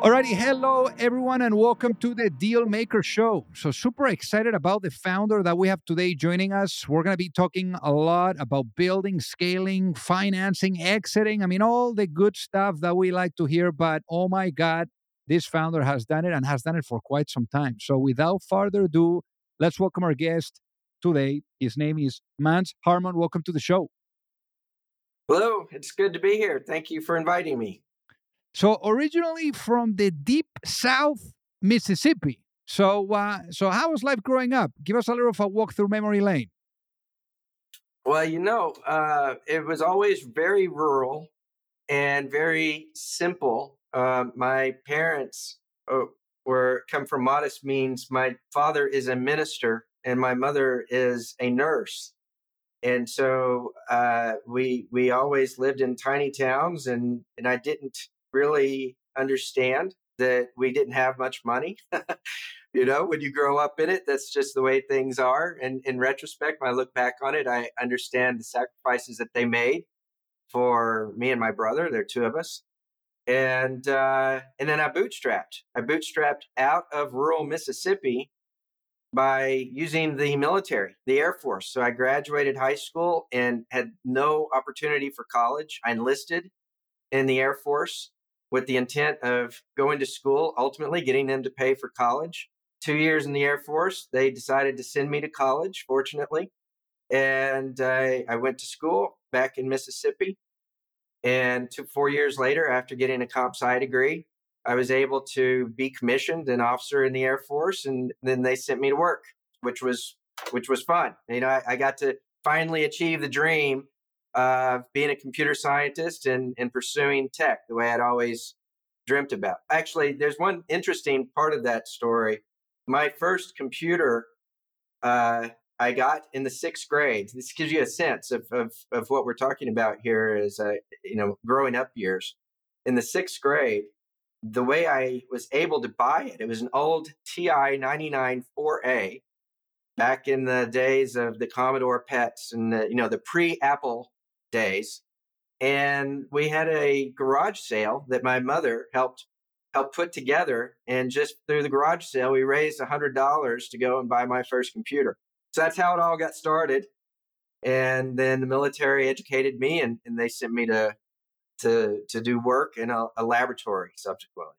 Alrighty, hello everyone, and welcome to the Deal Maker Show. So, super excited about the founder that we have today joining us. We're going to be talking a lot about building, scaling, financing, exiting. I mean, all the good stuff that we like to hear. But oh my God, this founder has done it and has done it for quite some time. So, without further ado, let's welcome our guest today. His name is Mance Harmon. Welcome to the show. Hello, it's good to be here. Thank you for inviting me. So originally from the deep South Mississippi. So uh, so how was life growing up? Give us a little of a walk through memory lane. Well, you know, uh, it was always very rural and very simple. Uh, my parents uh, were come from modest means. My father is a minister, and my mother is a nurse and so uh, we we always lived in tiny towns and and I didn't really understand that we didn't have much money. you know, when you grow up in it, that's just the way things are. And in retrospect, when I look back on it, I understand the sacrifices that they made for me and my brother. There are two of us. And uh, and then I bootstrapped. I bootstrapped out of rural Mississippi by using the military, the Air Force. So I graduated high school and had no opportunity for college. I enlisted in the Air Force with the intent of going to school, ultimately getting them to pay for college. Two years in the Air Force, they decided to send me to college, fortunately. And I, I went to school back in Mississippi. And two, four years later, after getting a comp sci degree, I was able to be commissioned an officer in the Air Force, and then they sent me to work, which was which was fun. You know, I, I got to finally achieve the dream of being a computer scientist and, and pursuing tech the way I'd always dreamt about. Actually, there's one interesting part of that story. My first computer uh, I got in the sixth grade. This gives you a sense of, of, of what we're talking about here is, uh, you know, growing up years. In the sixth grade, the way I was able to buy it, it was an old TI 99 4A back in the days of the Commodore PETs and the, you know, the pre Apple days. And we had a garage sale that my mother helped helped put together. And just through the garage sale, we raised $100 to go and buy my first computer. So that's how it all got started. And then the military educated me and, and they sent me to to to do work in a, a laboratory subsequently.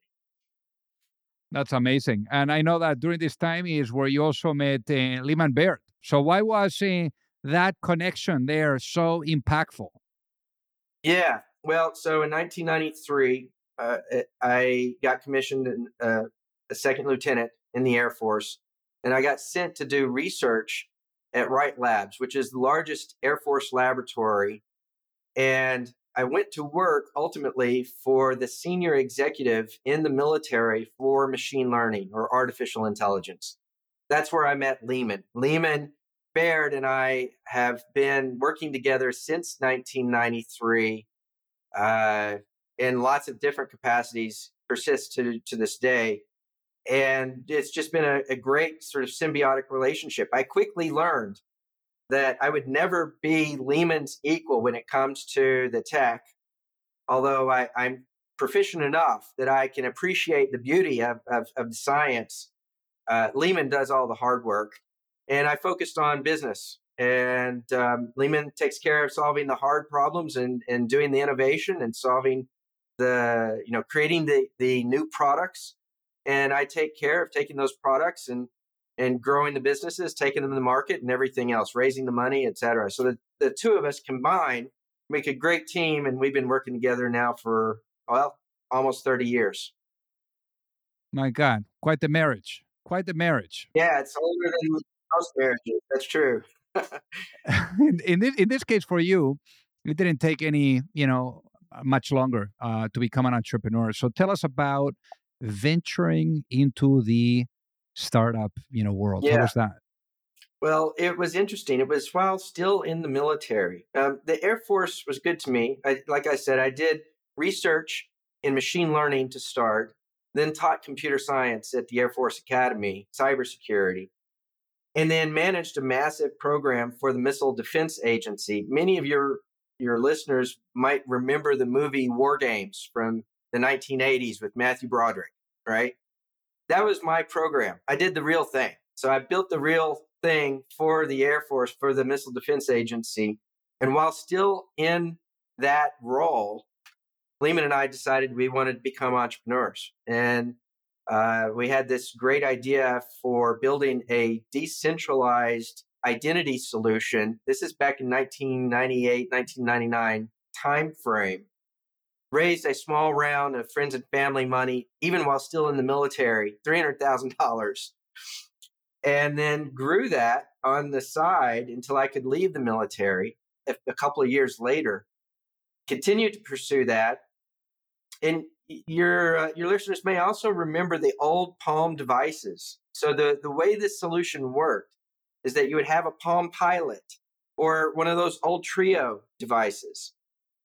That's amazing. And I know that during this time is where you also met uh, Leemon Baird. So why was uh, that connection there so impactful? Yeah. Well, so in 1993, uh, I got commissioned in, uh, a second lieutenant in the Air Force, and I got sent to do research at Wright Labs, which is the largest Air Force laboratory. And I went to work ultimately for the senior executive in the military for machine learning or artificial intelligence. That's where I met Leemon. Leemon Baird and I have been working together since 1993 uh, in lots of different capacities, persists to, to this day. And it's just been a, a great sort of symbiotic relationship. I quickly learned that I would never be Leemon's equal when it comes to the tech, although I, am proficient enough that I can appreciate the beauty of, of, of the science. Uh, Leemon does all the hard work and I focused on business. And um, Leemon takes care of solving the hard problems and, and doing the innovation and solving the, you know, creating the, the new products. And I take care of taking those products and, and growing the businesses, taking them to the market and everything else, raising the money, et cetera. So the, the two of us combined make a great team. And we've been working together now for, well, almost 30 years. My God, quite the marriage. Quite the marriage. Yeah, it's older than That's true. in, in, this, in this case, for you, it didn't take any, you know, much longer uh, to become an entrepreneur. So tell us about venturing into the startup, you know, world. Yeah. How was that? Well, it was interesting. It was while still in the military. Um, the Air Force was good to me. I, like I said, I did research in machine learning to start, then taught computer science at the Air Force Academy, cybersecurity, and then managed a massive program for the Missile Defense Agency. Many of your your listeners might remember the movie War Games from the 1980s with Matthew Broderick, right? That was my program. I did the real thing. So I built the real thing for the Air Force, for the Missile Defense Agency. And while still in that role, Leemon and I decided we wanted to become entrepreneurs. And uh, we had this great idea for building a decentralized identity solution. This is back in 1998, 1999 timeframe. Raised a small round of friends and family money, even while still in the military, $300,000 and then grew that on the side until I could leave the military a couple of years later. Continued to pursue that. And your uh, your listeners may also remember the old Palm devices. So the the way this solution worked is that you would have a Palm Pilot or one of those old Treo devices,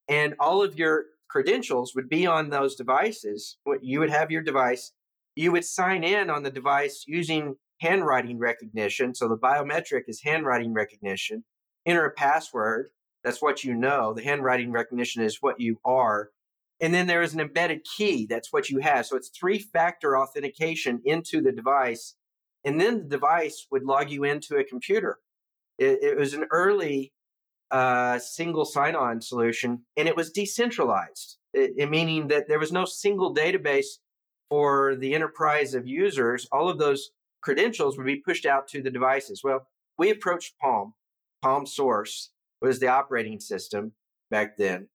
and all of your credentials would be on those devices. You would have your device. You would sign in on the device using handwriting recognition. So the biometric is handwriting recognition. Enter a password. That's what you know. The handwriting recognition is what you are. And then there is an embedded key. That's what you have. So it's three factor authentication into the device. And then the device would log you into a computer. It, it was an early uh, single sign on solution and it was decentralized, it, it, meaning that there was no single database for the enterprise of users. All of those credentials would be pushed out to the devices. Well, we approached Palm. Palm Source was the operating system back then,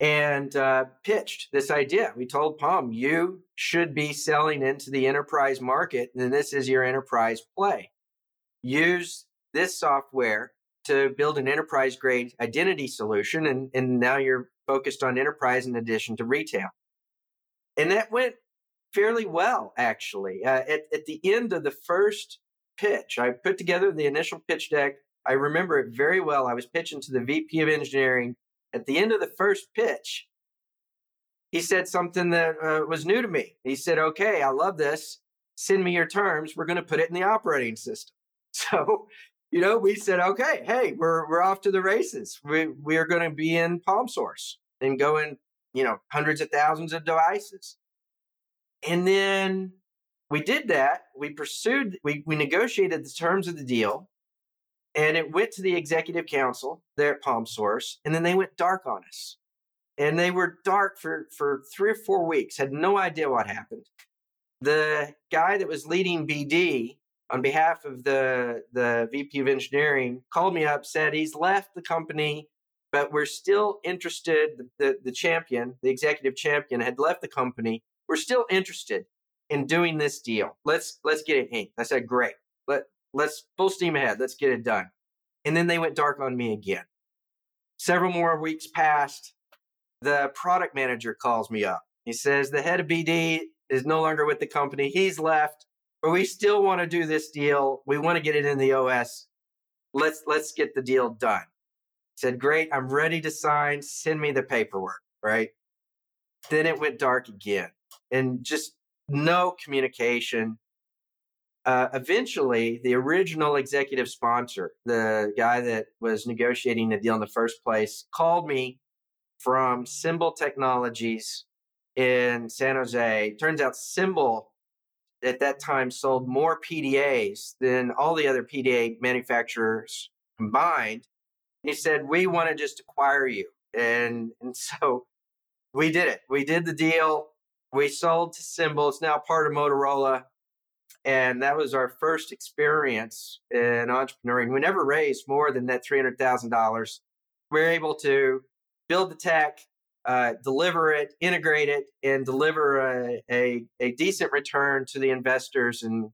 and uh, pitched this idea. We told Palm, you should be selling into the enterprise market, and this is your enterprise play. Use this software to build an enterprise grade identity solution, and, and now you're focused on enterprise in addition to retail. And that went fairly well, actually. Uh, at, at the end of the first pitch, I put together the initial pitch deck. I remember it very well. I was pitching to the VP of engineering. At the end of the first pitch, he said something that uh, was new to me. He said, Okay, I love this. Send me your terms. We're going to put it in the operating system. So, you know, we said, Okay, hey, we're, we're off to the races. We, we are going to be in Palm Source and go in, you know, hundreds of thousands of devices. And then we did that. We pursued, we, we negotiated the terms of the deal, and it went to the executive council there at Palm Source, and then they went dark on us. And they were dark for, for three or four weeks, had no idea what happened. The guy that was leading BD on behalf of the, the VP of engineering called me up, said he's left the company, but we're still interested. The, the, the champion, the executive champion, had left the company we're still interested in doing this deal. Let's let's get it inked. I said, great. Let let's full steam ahead. Let's get it done. And then they went dark on me again. Several more weeks passed. The product manager calls me up. He says the head of BD is no longer with the company. He's left, but we still want to do this deal. We want to get it in the OS. Let's let's get the deal done. Said, great. I'm ready to sign. Send me the paperwork. Right. Then it went dark again and just no communication. Uh, eventually, the original executive sponsor, the guy that was negotiating the deal in the first place, called me from Symbol Technologies in San Jose. Turns out Symbol at that time sold more PDAs than all the other PDA manufacturers combined. He said, We want to just acquire you. And, and so we did it. We did the deal. We sold to Symbol. It's now part of Motorola. And that was our first experience in entrepreneuring. We never raised more than that $300,000. We were able to build the tech, uh, deliver it, integrate it, and deliver a, a, a, decent return to the investors. And,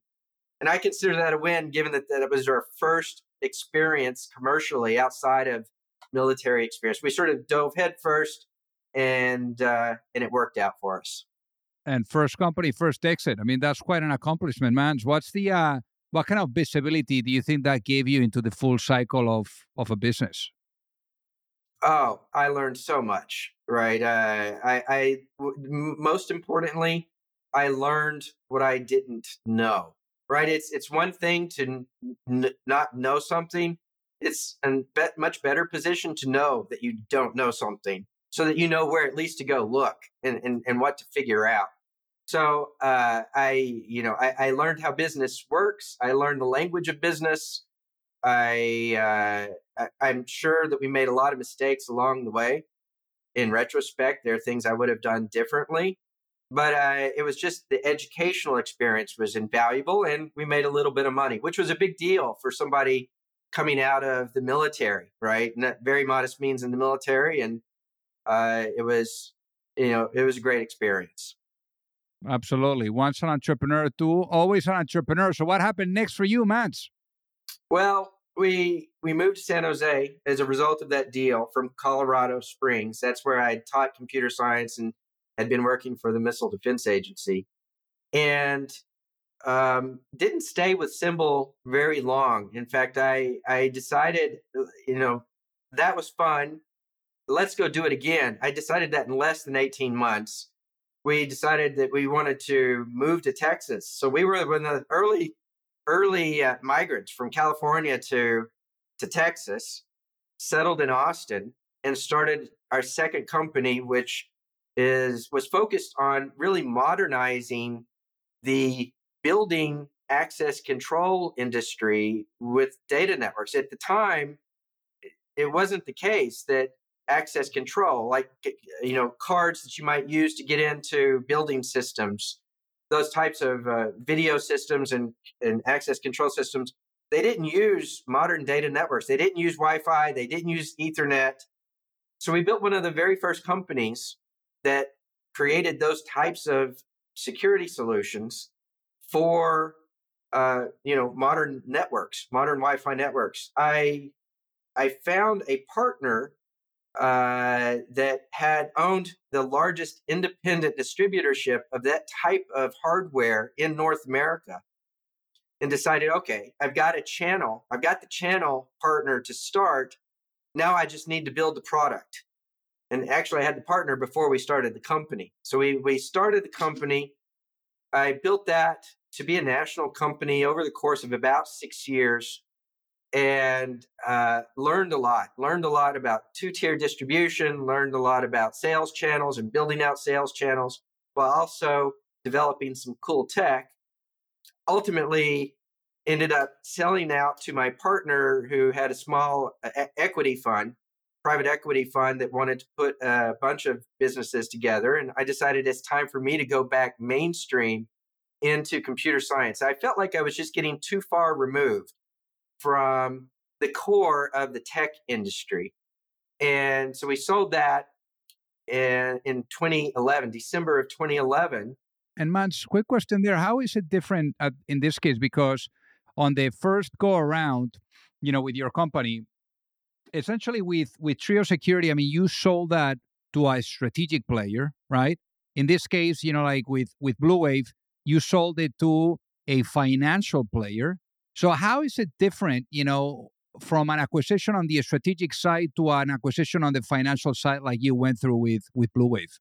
and I consider that a win, given that, that it was our first experience commercially outside of military experience. We sort of dove headfirst, and uh, and it worked out for us and first company, first exit. I mean, that's quite an accomplishment, man. What's the uh, what kind of visibility do you think that gave you into the full cycle of of a business? Oh, I learned so much, right? Uh, I, I w- most importantly, I learned what I didn't know, right? It's it's one thing to n- not know something. It's a be- much better position to know that you don't know something, so that you know where at least to go look and and, and what to figure out. So uh, I, you know, I, I learned how business works. I learned the language of business. I, uh, I am sure that we made a lot of mistakes along the way. In retrospect, there are things I would have done differently, but uh, it was just the educational experience was invaluable, and we made a little bit of money, which was a big deal for somebody coming out of the military, right? Not very modest means in the military, and uh, it was, you know, it was a great experience. Absolutely. Once an entrepreneur, two, always an entrepreneur. So what happened next for you, Mance? Well, we we moved to San Jose as a result of that deal from Colorado Springs. That's where I taught computer science and had been working for the Missile Defense Agency, and um, didn't stay with Symbol very long. In fact, I I decided, you know, that was fun. Let's go do it again. I decided that in less than eighteen months. We decided that we wanted to move to Texas. So we were one of the early early uh, migrants from California to to Texas, settled in Austin, and started our second company, which is was focused on really modernizing the building access control industry with data networks. At the time, it wasn't the case that access control, like you know cards that you might use to get into building systems, those types of uh, video systems and, and access control systems, they didn't use modern data networks. They didn't use Wi Fi. They didn't use Ethernet. So we built one of the very first companies that created those types of security solutions for uh, you know modern networks, modern Wi-Fi networks. I I found a partner uh, that had owned the largest independent distributorship of that type of hardware in North America and decided, okay, I've got a channel, I've got the channel partner to start. Now I just need to build the product. And actually, I had the partner before we started the company. So we, we started the company. I built that to be a national company over the course of about six years and uh, learned a lot. Learned a lot about two tier distribution, learned a lot about sales channels and building out sales channels while also developing some cool tech. Ultimately, ended up selling out to my partner who had a small uh, equity fund, private equity fund that wanted to put a bunch of businesses together. And I decided it's time for me to go back mainstream into computer science. I felt like I was just getting too far removed from the core of the tech industry. And so we sold that in, in 2011, December of 2011. And Mance, quick question there. How is it different at, in this case? Because on the first go around, you know, with your company, essentially with with Trio Security, I mean, you sold that to a strategic player, right? In this case, you know, like with with Blue Wave, you sold it to a financial player so how is it different, you know, from an acquisition on the strategic side to an acquisition on the financial side like you went through with with Blue Wave?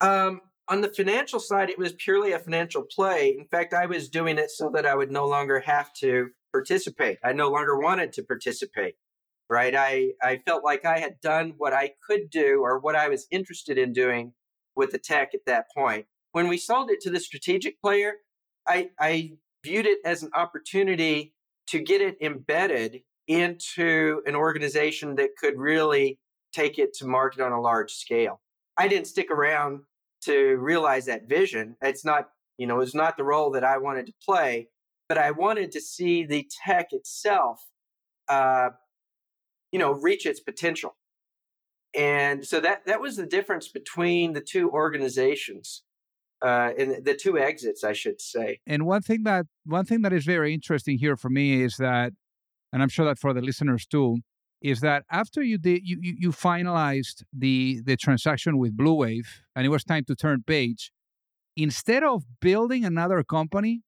Um, on the financial side, it was purely a financial play. In fact, I was doing it so that I would no longer have to participate. I no longer wanted to participate. Right? I I felt like I had done what I could do or what I was interested in doing with the tech at that point. When we sold it to the strategic player, I I viewed it as an opportunity to get it embedded into an organization that could really take it to market on a large scale. I didn't stick around to realize that vision. It's not, you know, it's not the role that I wanted to play, but I wanted to see the tech itself, uh, you know, reach its potential. And so that that was the difference between the two organizations uh, in the two exits, I should say. And one thing that one thing that is very interesting here for me is that, and I'm sure that for the listeners too, is that after you did you you, you finalized the the transaction with Blue Wave, and it was time to turn page. Instead of building another company,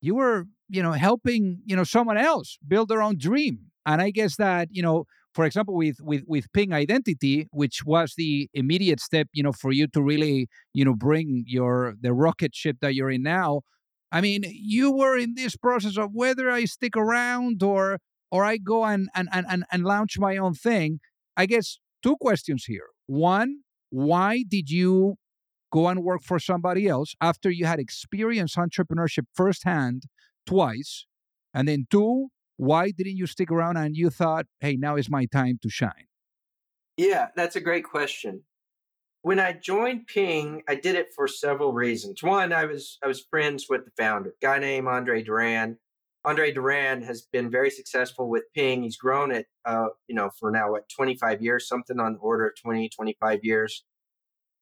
you were, you know, helping, you know, someone else build their own dream. And I guess that, you know, for example, with with with Ping Identity, which was the immediate step, you know, for you to really, you know, bring your the rocket ship that you're in now. I mean, you were in this process of whether I stick around or or I go and and and and launch my own thing. I guess two questions here. One, why did you go and work for somebody else after you had experienced entrepreneurship firsthand twice? And then two, why didn't you stick around and you thought, hey, now is my time to shine? Yeah, that's a great question. When I joined Ping, I did it for several reasons. One, I was I was friends with the founder, guy named Andre Durand. Andre Durand has been very successful with Ping. He's grown it, uh, you know, for now what 25 years, something on the order of 20, 25 years.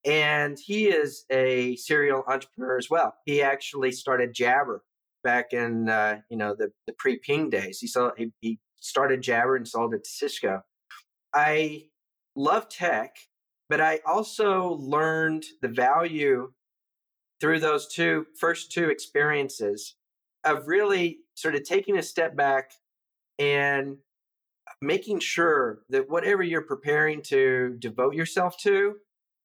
And he is a serial entrepreneur as well. He actually started Jabber back in uh, you know the, the pre-ping days. He saw he, he started Jabber and sold it to Cisco. I love tech, but I also learned the value through those two first two experiences of really sort of taking a step back and making sure that whatever you're preparing to devote yourself to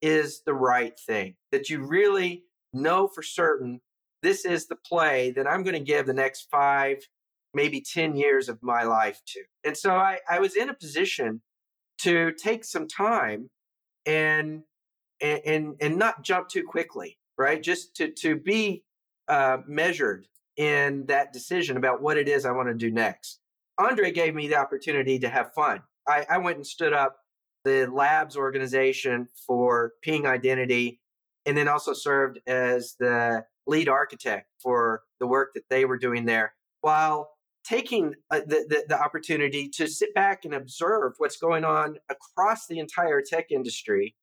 is the right thing, that you really know for certain this is the play that I'm going to give the next five, maybe 10 years of my life to. And so I, I was in a position to take some time and, and, and not jump too quickly, right? Just to, to be uh, measured in that decision about what it is I want to do next. Andre gave me the opportunity to have fun. I, I went and stood up the labs organization for Ping Identity, and then also served as the lead architect for the work that they were doing there, while taking uh, the, the, the opportunity to sit back and observe what's going on across the entire tech industry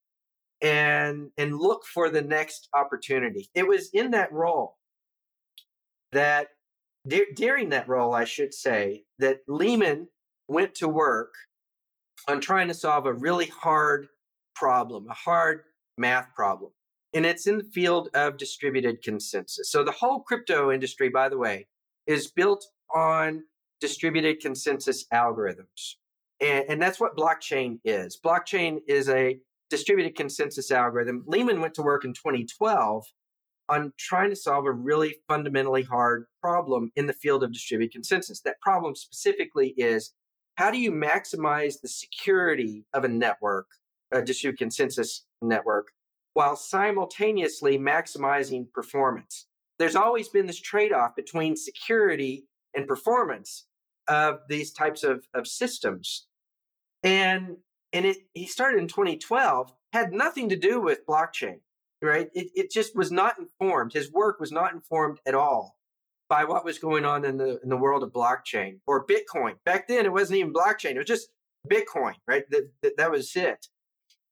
and and look for the next opportunity. It was in that role that de- during that role, I should say, that Leemon went to work on trying to solve a really hard problem, a hard math problem. And it's in the field of distributed consensus. So the whole crypto industry, by the way, is built on distributed consensus algorithms. And, and that's what blockchain is. Blockchain is a distributed consensus algorithm. Leemon went to work in 2012 on trying to solve a really fundamentally hard problem in the field of distributed consensus. That problem specifically is how do you maximize the security of a network, a distributed consensus network, while simultaneously maximizing performance? There's always been this trade off between security and performance of these types of, of systems. And, and it, he started in 2012, had nothing to do with blockchain right? It, it just was not informed. His work was not informed at all by what was going on in the in the world of blockchain or Bitcoin. Back then, it wasn't even blockchain; it was just Bitcoin, right? That that, that was it.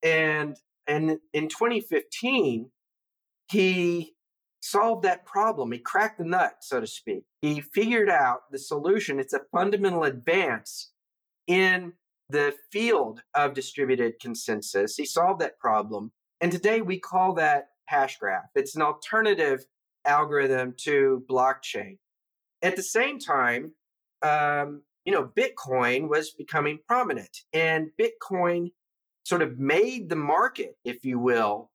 And and in 2015, he solved that problem. He cracked the nut, so to speak. He figured out the solution. It's a fundamental advance in the field of distributed consensus. He solved that problem and today we call that Hashgraph. It's an alternative algorithm to blockchain. At the same time, um, you know, Bitcoin was becoming prominent, and Bitcoin sort of made the market, if you will,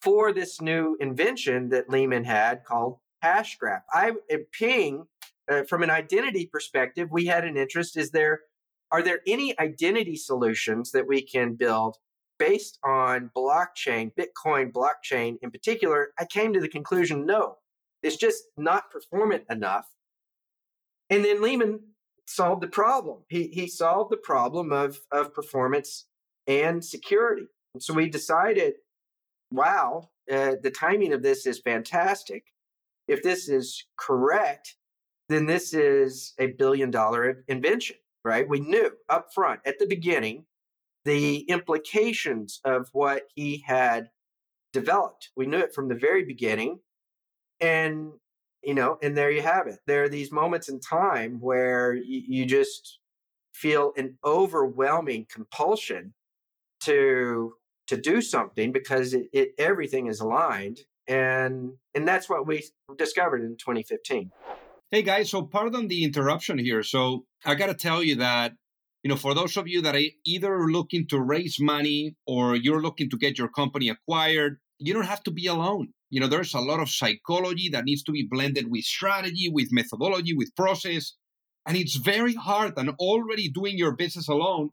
for this new invention that Leemon had called Hashgraph. I Ping, uh, from an identity perspective, we had an interest. Is there are there any identity solutions that we can build based on blockchain, Bitcoin blockchain in particular, I came to the conclusion no, it's just not performant enough. And then Leemon solved the problem. He, he solved the problem of, of performance and security. And so we decided, wow, uh, the timing of this is fantastic. If this is correct, then this is a billion dollar invention, right? We knew up front at the beginning the implications of what he had developed. We knew it from the very beginning. And, you know, and there you have it. There are these moments in time where you, you just feel an overwhelming compulsion to to do something because it, it everything is aligned and and that's what we discovered in 2015 Hey guys, so pardon the interruption here. So I got to tell you that, you know, for those of you that are either looking to raise money or you're looking to get your company acquired, you don't have to be alone. You know, there's a lot of psychology that needs to be blended with strategy, with methodology, with process. And it's very hard. And already doing your business alone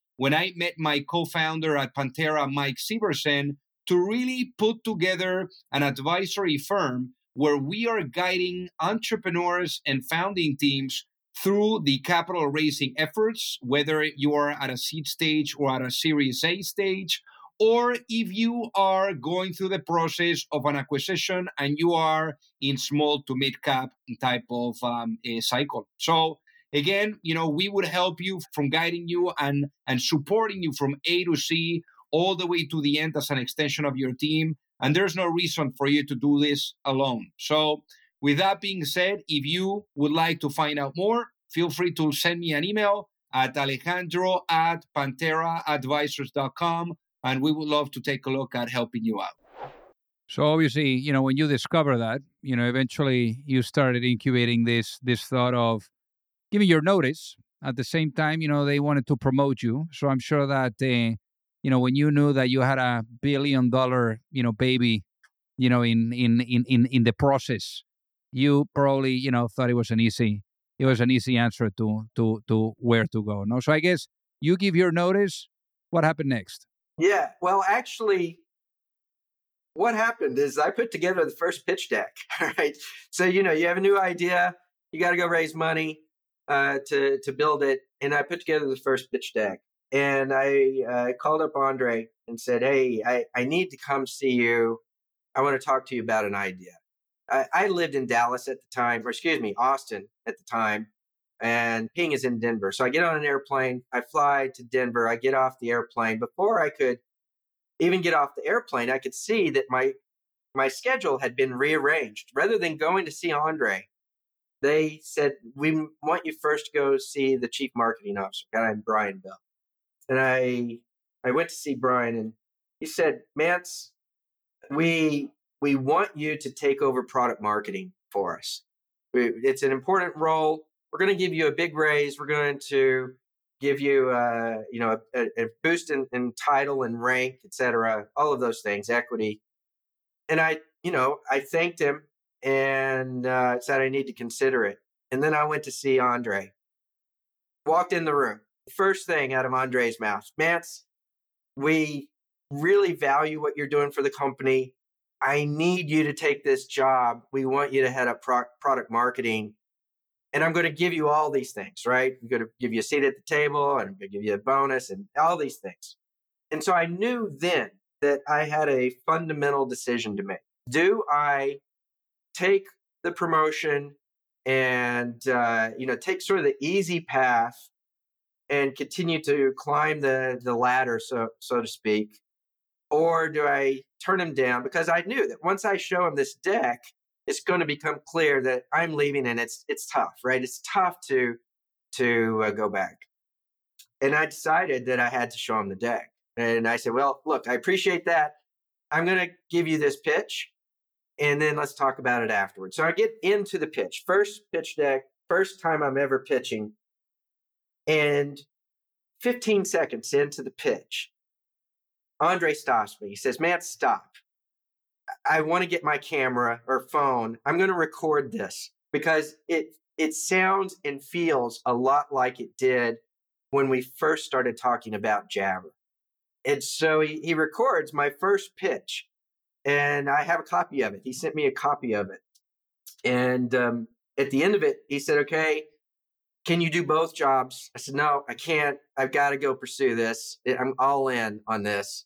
when i met my co-founder at Panthera mike severson to really put together an advisory firm where we are guiding entrepreneurs and founding teams through the capital raising efforts, whether you are at a seed stage or at a Series A stage, or if you are going through the process of an acquisition and you are in small to mid cap type of um, cycle. So again, you know, we would help you from guiding you and and supporting you from A to C all the way to the end as an extension of your team and there's no reason for you to do this alone. So, with that being said, if you would like to find out more, feel free to send me an email at alejandro at pantheraadvisors.com, and we would love to take a look at helping you out. So obviously, you know, when you discover that, you know, eventually you started incubating this this thought of giving your notice. At the same time, you know, they wanted to promote you. So I'm sure that uh, you know when you knew that you had a billion dollar you know baby you know in in in in, in the process you probably you know thought it was an easy it was an easy answer to to to where to go no so i guess you give your notice what happened next yeah well actually what happened is i put together the first pitch deck right so you know you have a new idea you got to go raise money uh, to to build it and i put together the first pitch deck and I uh, called up Andre and said, Hey, I, I need to come see you. I want to talk to you about an idea. I, I lived in Dallas at the time, or excuse me, Austin at the time, and Ping is in Denver. So I get on an airplane, I fly to Denver, I get off the airplane. Before I could even get off the airplane, I could see that my my schedule had been rearranged. Rather than going to see Andre, they said, We want you first to go see the chief marketing officer, guy named Brian Bell and I I went to see Brian, and he said, "Mance, we we want you to take over product marketing for us. It's an important role. We're going to give you a big raise. We're going to give you, uh, you know, a, a boost in, in, title and rank, et cetera, all of those things, equity. And I, you know, I thanked him and uh, said I need to consider it. And then I went to see Andre. Walked in the room first thing out of Andre's mouth, Mance, we really value what you're doing for the company. I need you to take this job. We want you to head up pro- product marketing. And I'm going to give you all these things, right? I'm going to give you a seat at the table and I'm going to give you a bonus and all these things. And so I knew then that I had a fundamental decision to make. Do I take the promotion and, uh, you know, take sort of the easy path and continue to climb the the ladder, so so to speak, or do I turn him down because I knew that once I show him this deck, it's going to become clear that I'm leaving, and it's it's tough, right? It's tough to to uh, go back, and I decided that I had to show him the deck, and I said, well, look, I appreciate that. I'm going to give you this pitch, and then let's talk about it afterwards. So I get into the pitch, first pitch deck, first time I'm ever pitching and 15 seconds into the pitch, Andre stops me. He says, Man, stop. I want to get my camera or phone. I'm going to record this because it it sounds and feels a lot like it did when we first started talking about Jabber. And so he, he records my first pitch, and I have a copy of it. He sent me a copy of it. And um, at the end of it, he said, Okay, can you do both jobs? I said, no, I can't. I've got to go pursue this. I'm all in on this.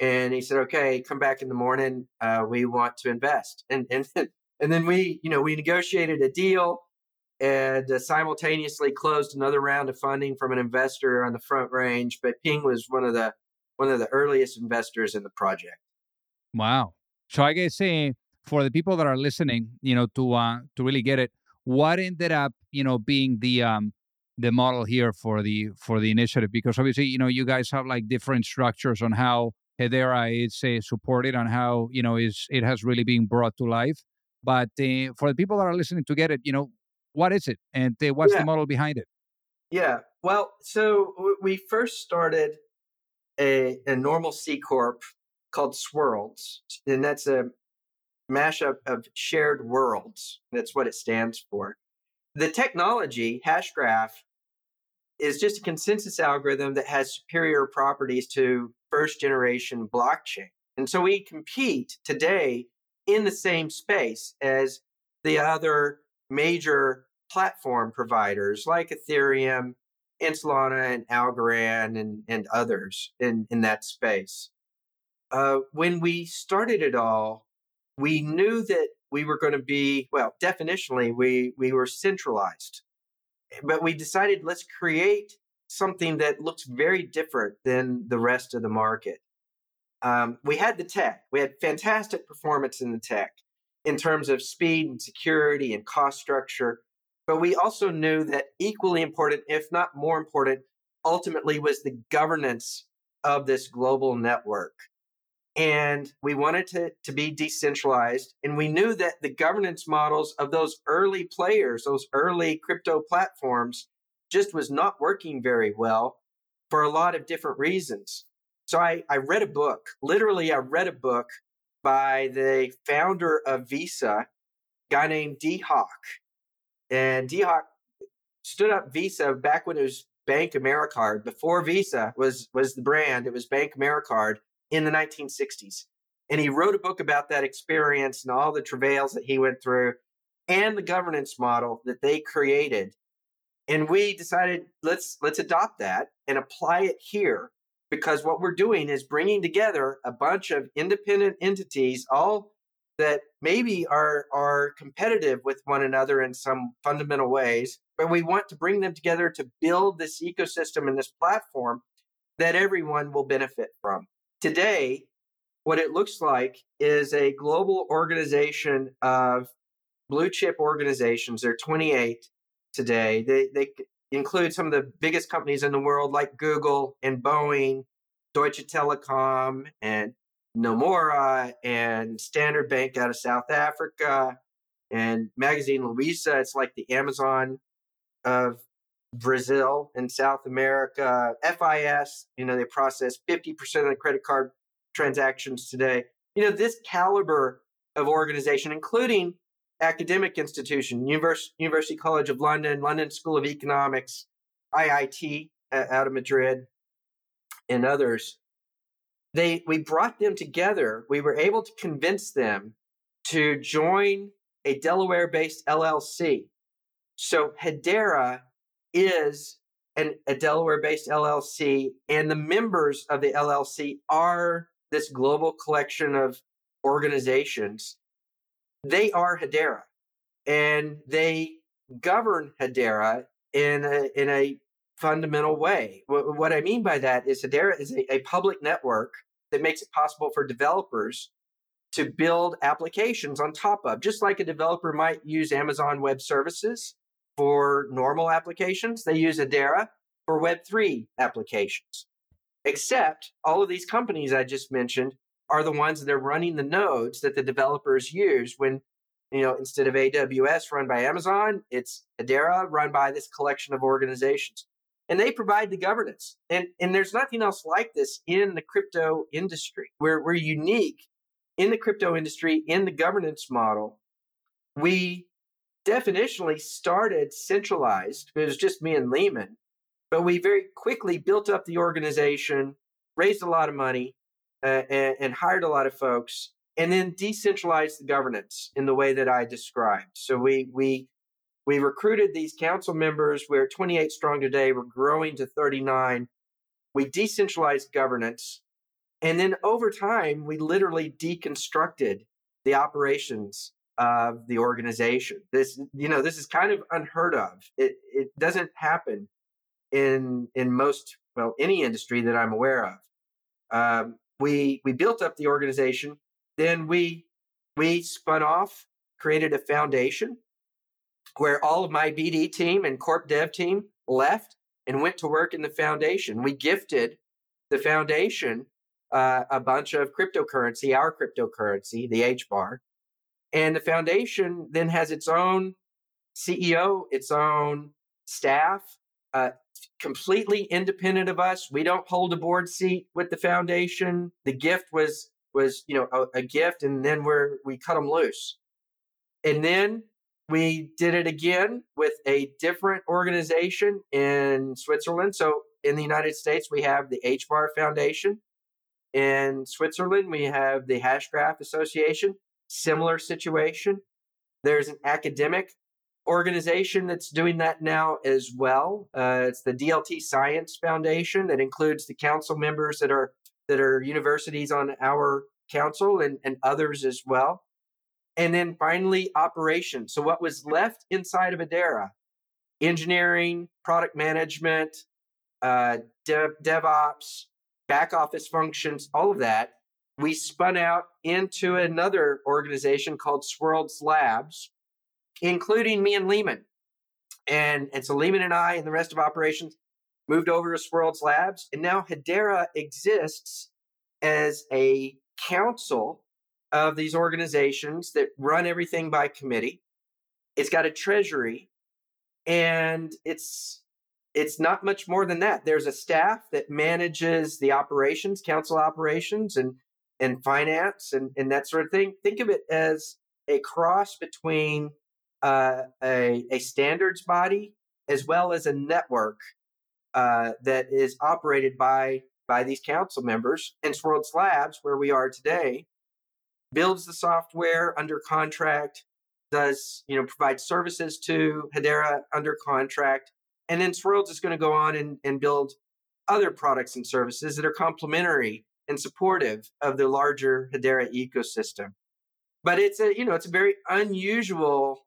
And he said, okay, come back in the morning. Uh, we want to invest. And, and, and then we, you know, we negotiated a deal and uh, simultaneously closed another round of funding from an investor on the Front Range. But Ping was one of the one of the earliest investors in the project. Wow! So I guess uh, for the people that are listening, you know, to uh, to really get it, what ended up, you know, being the um, the model here for the for the initiative? Because obviously, you know, you guys have like different structures on how Hedera is uh, supported on how you know is it has really been brought to life. But uh, for the people that are listening to get it, you know, what is it and uh, what's yeah. the model behind it? Yeah, well, so we first started a, a normal C corp called Swirlds, and that's a mashup of shared worlds. That's what it stands for. The technology, Hashgraph, is just a consensus algorithm that has superior properties to first generation blockchain. And so we compete today in the same space as the other major platform providers like Ethereum, and Solana, and Algorand, and, and others in, in that space. Uh, when we started it all, we knew that we were going to be, well, definitionally, we, we were centralized. But we decided let's create something that looks very different than the rest of the market. Um, we had the tech, we had fantastic performance in the tech in terms of speed and security and cost structure. But we also knew that equally important, if not more important, ultimately was the governance of this global network. And we wanted to, to be decentralized. And we knew that the governance models of those early players, those early crypto platforms, just was not working very well for a lot of different reasons. So I, I read a book, literally, I read a book by the founder of Visa, a guy named Dee Hock. And Dee Hock stood up Visa back when it was BankAmericard. Before Visa was, was the brand, it was BankAmericard in the 1960s. And he wrote a book about that experience and all the travails that he went through and the governance model that they created and we decided let's let's adopt that and apply it here because what we're doing is bringing together a bunch of independent entities all that maybe are are competitive with one another in some fundamental ways but we want to bring them together to build this ecosystem and this platform that everyone will benefit from today what it looks like is a global organization of blue chip organizations there are 28 today. They they include some of the biggest companies in the world like Google and Boeing, Deutsche Telekom and Nomura and Standard Bank out of South Africa and Magazine Luiza. It's like the Amazon of Brazil and South America. FIS, you know, they process 50% of the credit card transactions today. You know, this caliber of organization, including academic institution, Univers- University College of London, London School of Economics, IIT uh, out of Madras, and others. They we brought them together. We were able to convince them to join a Delaware-based LLC. So Hedera is an, a Delaware-based LLC, and the members of the LLC are this global collection of organizations they are Hedera, and they govern Hedera in a, in a fundamental way. What, what I mean by that is Hedera is a, a public network that makes it possible for developers to build applications on top of, just like a developer might use Amazon Web Services for normal applications, they use Hedera for Web3 applications. Except all of these companies I just mentioned are the ones that are running the nodes that the developers use when you know instead of aws run by amazon it's hedera run by this collection of organizations. And they provide the governance. And and there's nothing else like this in the crypto industry. We're, we're unique in the crypto industry in the governance model. We definitionally started centralized it was just me and Leemon, but we very quickly built up the organization raised a lot of money uh, and, and hired a lot of folks, and then decentralized the governance in the way that I described. So we we we recruited these council members. We're 28 strong today. We're growing to 39. We decentralized governance, and then over time, we literally deconstructed the operations of the organization. This, you know, this is kind of unheard of. It it doesn't happen in in most well any industry that I'm aware of. Um, we we built up the organization, then we we spun off, created a foundation where all of my BD team and corp dev team left and went to work in the foundation. We gifted the foundation uh, a bunch of cryptocurrency, our cryptocurrency, the H bar. And the foundation then has its own CEO, its own staff, uh, completely independent of us. We don't hold a board seat with the foundation. The gift was was you know a, a gift, and then we're we cut them loose. And then we did it again with a different organization in Switzerland. So in the United States, we have the HBAR Foundation. In Switzerland, we have the Hashgraph Association. Similar situation. There's an academic organization that's doing that now as well. Uh, it's the DLT Science Foundation that includes the council members that are that are universities on our council and, and others as well. And then finally, operations. So what was left inside of Hedera? engineering, product management, uh, dev, DevOps, back office functions, all of that, we spun out into another organization called Swirlds Labs, including me and Leemon. And, and so Leemon and I and the rest of operations moved over to Swirlds Labs. And now Hedera exists as a council of these organizations that run everything by committee. It's got a treasury and it's it's not much more than that. There's a staff that manages the operations, council operations and and finance and, and that sort of thing. Think of it as a cross between uh, a, a standards body as well as a network uh, that is operated by by these council members. And Swirlds Labs, where we are today, builds the software under contract, does you know provide services to Hedera under contract, and then Swirlds is going to go on and, and build other products and services that are complementary and supportive of the larger Hedera ecosystem. But it's a you know it's a very unusual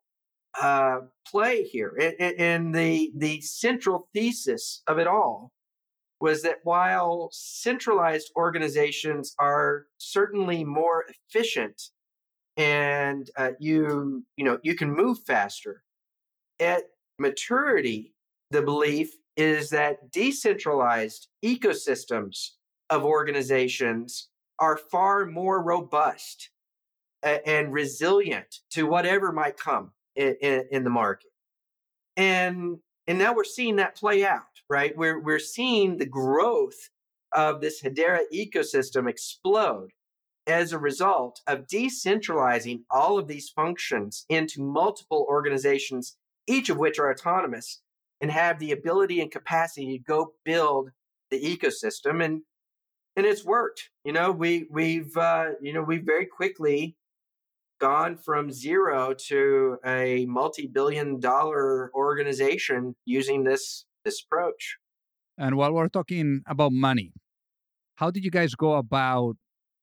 uh, play here, and, the the central thesis of it all was that while centralized organizations are certainly more efficient and uh, you you know you can move faster at maturity the belief is that decentralized ecosystems of organizations are far more robust and resilient to whatever might come in, in, in the market and and now we're seeing that play out right? We're, we're seeing the growth of this Hedera ecosystem explode as a result of decentralizing all of these functions into multiple organizations, each of which are autonomous and have the ability and capacity to go build the ecosystem. And and it's worked. You know, we we've uh, you know we very quickly gone from zero to a multi-billion dollar organization using this this approach. And while we're talking about money, how did you guys go about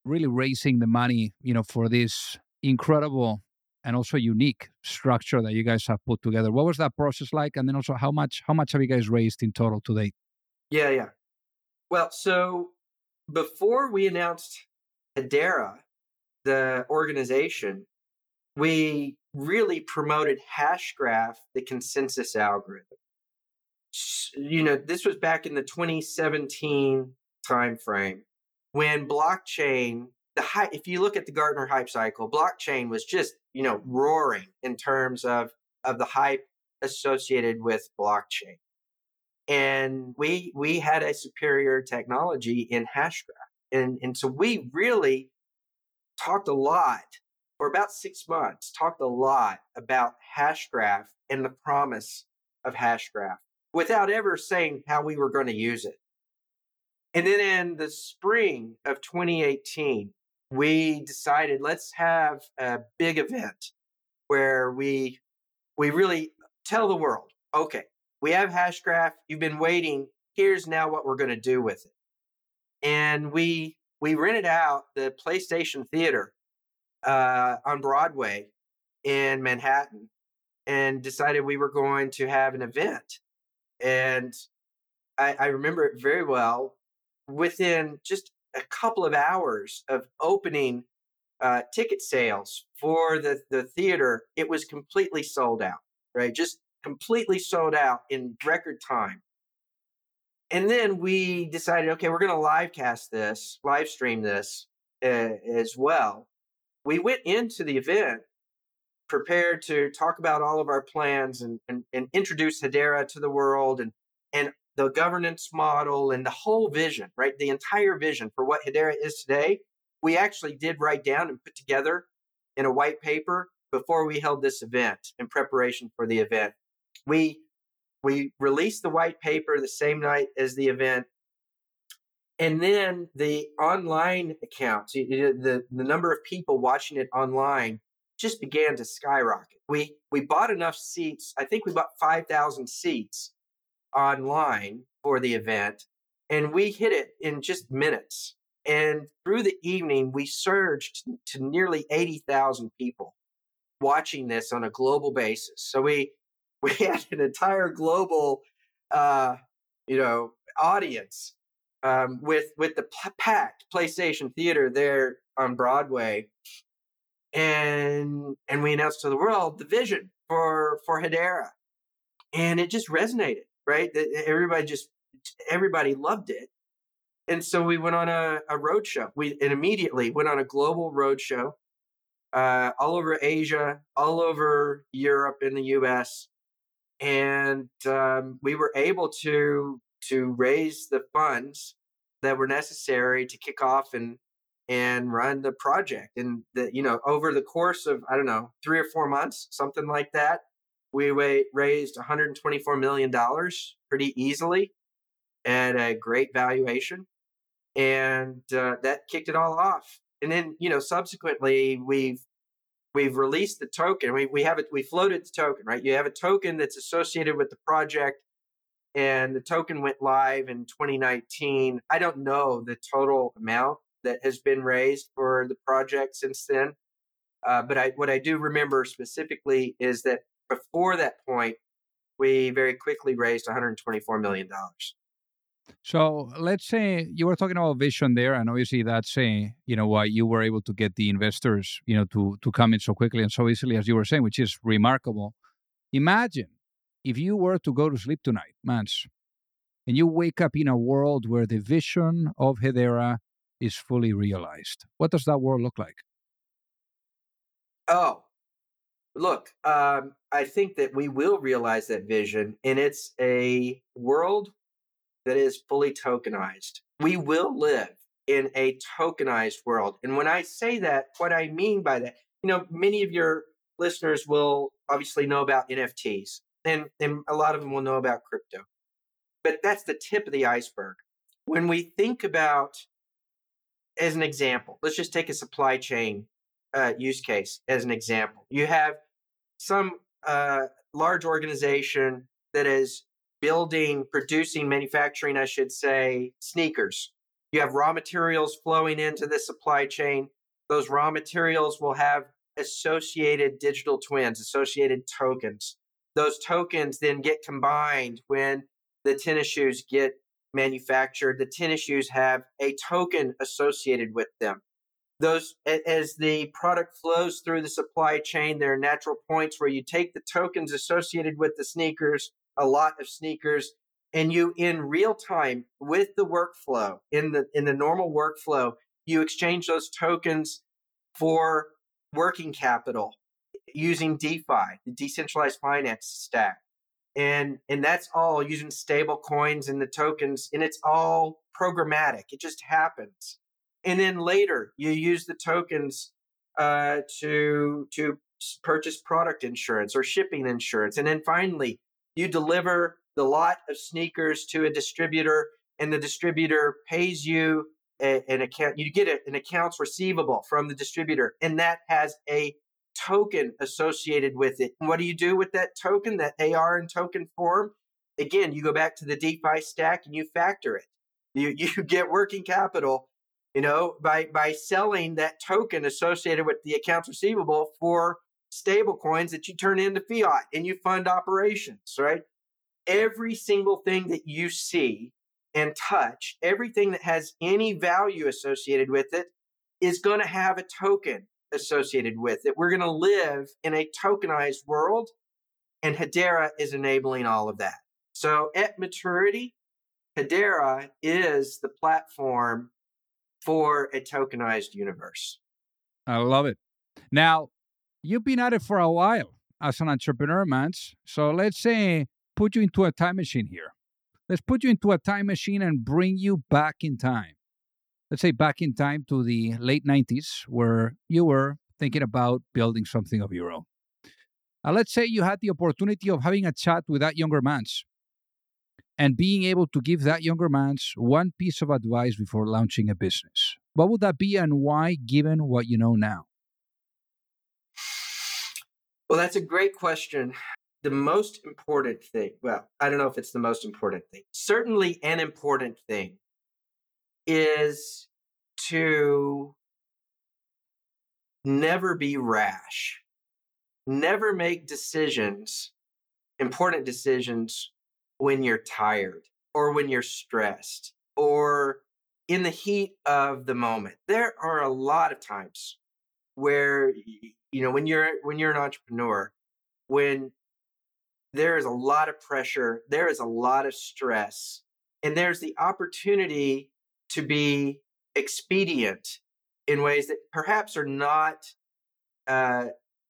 really raising the money, you know, for this incredible and also unique structure that you guys have put together? What was that process like? And then also how much how much have you guys raised in total to date? Yeah, yeah. Well, so before we announced Hedera, the organization, we really promoted Hashgraph, the consensus algorithm you know, this was back in the 2017 timeframe when blockchain, the hype, if you look at the Gartner hype cycle, blockchain was just, you know, roaring in terms of, of the hype associated with blockchain. And we, we had a superior technology in Hashgraph. And, and so we really talked a lot for about six months, talked a lot about Hashgraph and the promise of Hashgraph without ever saying how we were going to use it. And then in the spring of 2018, we decided let's have a big event where we we really tell the world, okay, we have Hashgraph, you've been waiting, here's now what we're going to do with it. And we we rented out the PlayStation Theater uh, on Broadway in Manhattan and decided we were going to have an event. And I, I remember it very well. Within just a couple of hours of opening uh, ticket sales for the, the theater, it was completely sold out, right? Just completely sold out in record time. And then we decided, okay, we're going to live cast this, live stream this uh, as well. We went into the event prepared to talk about all of our plans and, and, and introduce Hedera to the world and, and the governance model and the whole vision, right? The entire vision for what Hedera is today. We actually did write down and put together in a white paper before we held this event in preparation for the event. We we released the white paper the same night as the event. And then the online accounts, the, the number of people watching it online just began to skyrocket. We we bought enough seats. I think we bought 5,000 seats online for the event and we hit it in just minutes. And through the evening, we surged to nearly 80,000 people watching this on a global basis. So we we had an entire global, uh, you know, audience um, with with the p- packed PlayStation Theater there on Broadway, and and we announced to the world the vision for for Hedera, and it just resonated. Right, everybody just everybody loved it, and so we went on a, a road show. We and immediately went on a global road show uh, all over Asia, all over Europe, in the U.S and um, we were able to to raise the funds that were necessary to kick off and and run the project and the you know over the course of i don't know three or four months something like that we raised 124 million dollars pretty easily at a great valuation and uh, that kicked it all off. And then you know subsequently we've we've released the token. We, we have it, we floated the token, right? You have a token that's associated with the project and the token went live in 2019. I don't know the total amount that has been raised for the project since then. Uh, but I, what I do remember specifically is that before that point, we very quickly raised $124 million. So let's say you were talking about vision there, and obviously that's a, you know why you were able to get the investors you know to to come in so quickly and so easily as you were saying, which is remarkable. Imagine if you were to go to sleep tonight, Mance, and you wake up in a world where the vision of Hedera is fully realized. What does that world look like? Oh, look, um, I think that we will realize that vision, and it's a world that is fully tokenized. We will live in a tokenized world. And when I say that, what I mean by that, you know, many of your listeners will obviously know about NFTs, and, and a lot of them will know about crypto. But that's the tip of the iceberg. When we think about, as an example, let's just take a supply chain uh, use case as an example. You have some uh, large organization that is building, producing, manufacturing, I should say, sneakers. You have raw materials flowing into the supply chain. Those raw materials will have associated digital twins, associated tokens. Those tokens then get combined when the tennis shoes get manufactured. The tennis shoes have a token associated with them. Those, as the product flows through the supply chain, there are natural points where you take the tokens associated with the sneakers a lot of sneakers and you in real time with the workflow in the in the normal workflow you exchange those tokens for working capital using defi the decentralized finance stack. And and that's all using stable coins and the tokens and it's all programmatic. It just happens. And then later you use the tokens uh, to to purchase product insurance or shipping insurance. And then finally you deliver the lot of sneakers to a distributor, and the distributor pays you a, an account. You get a, an accounts receivable from the distributor, and that has a token associated with it. What do you do with that token, that AR in token form? Again, you go back to the DeFi stack and you factor it. You you get working capital, you know, by by selling that token associated with the accounts receivable for stable coins that you turn into fiat and you fund operations, right? Every single thing that you see and touch, everything that has any value associated with it, is going to have a token associated with it. We're going to live in a tokenized world, and Hedera is enabling all of that. So at maturity, Hedera is the platform for a tokenized universe. I love it. Now, you've been at it for a while as an entrepreneur, Mance. So let's say put you into a time machine here. Let's put you into a time machine and bring you back in time. Let's say back in time to the late 90s, where you were thinking about building something of your own. Uh, let's say you had the opportunity of having a chat with that younger Mance and being able to give that younger Mance one piece of advice before launching a business. What would that be and why, given what you know now? Well, that's a great question. The most important thing, well, I don't know if it's the most important thing, certainly an important thing is to never be rash, never make decisions, important decisions, when you're tired or when you're stressed or in the heat of the moment. There are a lot of times where you know when you're when you're an entrepreneur when there is a lot of pressure, there is a lot of stress, and there's the opportunity to be expedient in ways that perhaps are not uh,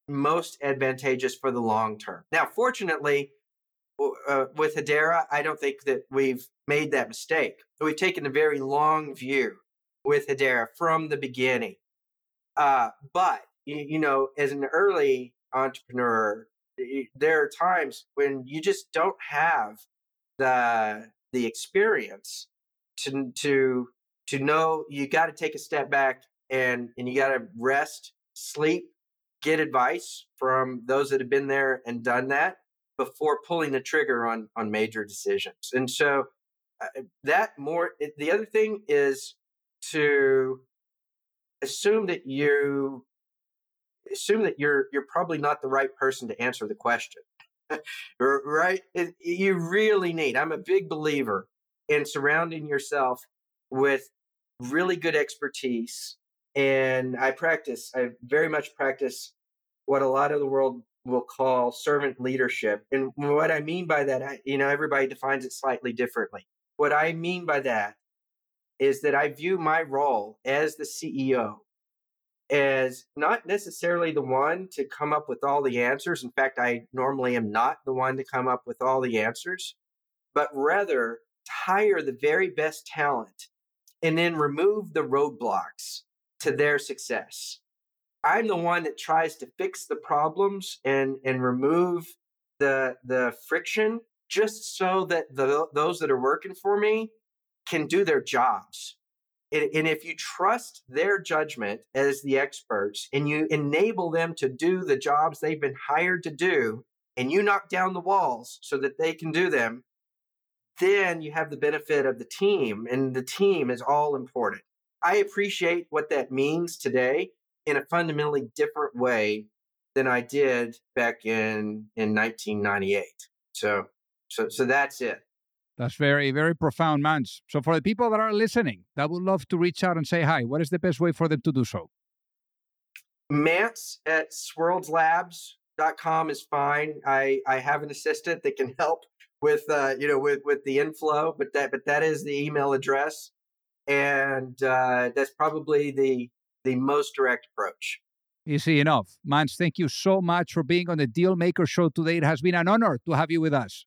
most advantageous for the long term. Now, fortunately, uh, with Hedera, I don't think that we've made that mistake. We've taken a very long view with Hedera from the beginning. Uh, but you, know, as an early entrepreneur, there are times when you just don't have the the experience to to to know you got to take a step back and and you got to rest, sleep, get advice from those that have been there and done that before pulling the trigger on on major decisions. And so uh, that more the other thing is to assume that you assume that you're you're probably not the right person to answer the question. right? You really need. I'm a big believer in surrounding yourself with really good expertise and I practice I very much practice what a lot of the world will call servant leadership. And what I mean by that, I, you know, everybody defines it slightly differently. What I mean by that is that I view my role as the CEO as not necessarily the one to come up with all the answers. In fact, I normally am not the one to come up with all the answers, but rather hire the very best talent and then remove the roadblocks to their success. I'm the one that tries to fix the problems and and remove the the friction just so that the those that are working for me can do their jobs. And, if you trust their judgment as the experts and you enable them to do the jobs they've been hired to do, and you knock down the walls so that they can do them, then you have the benefit of the team, and the team is all important. I appreciate what that means today in a fundamentally different way than I did back in in 1998. So so so that's it. That's very very profound, man. So for the people that are listening, that would love to reach out and say hi, what is the best way for them to do so? Mance at swirldslabs.com is fine. I I have an assistant that can help with uh, you know with with the inflow, but that but that is the email address, and uh, that's probably the the most direct approach. Easy enough. Mance, thank you so much for being on the Deal Maker Show today. It has been an honor to have you with us.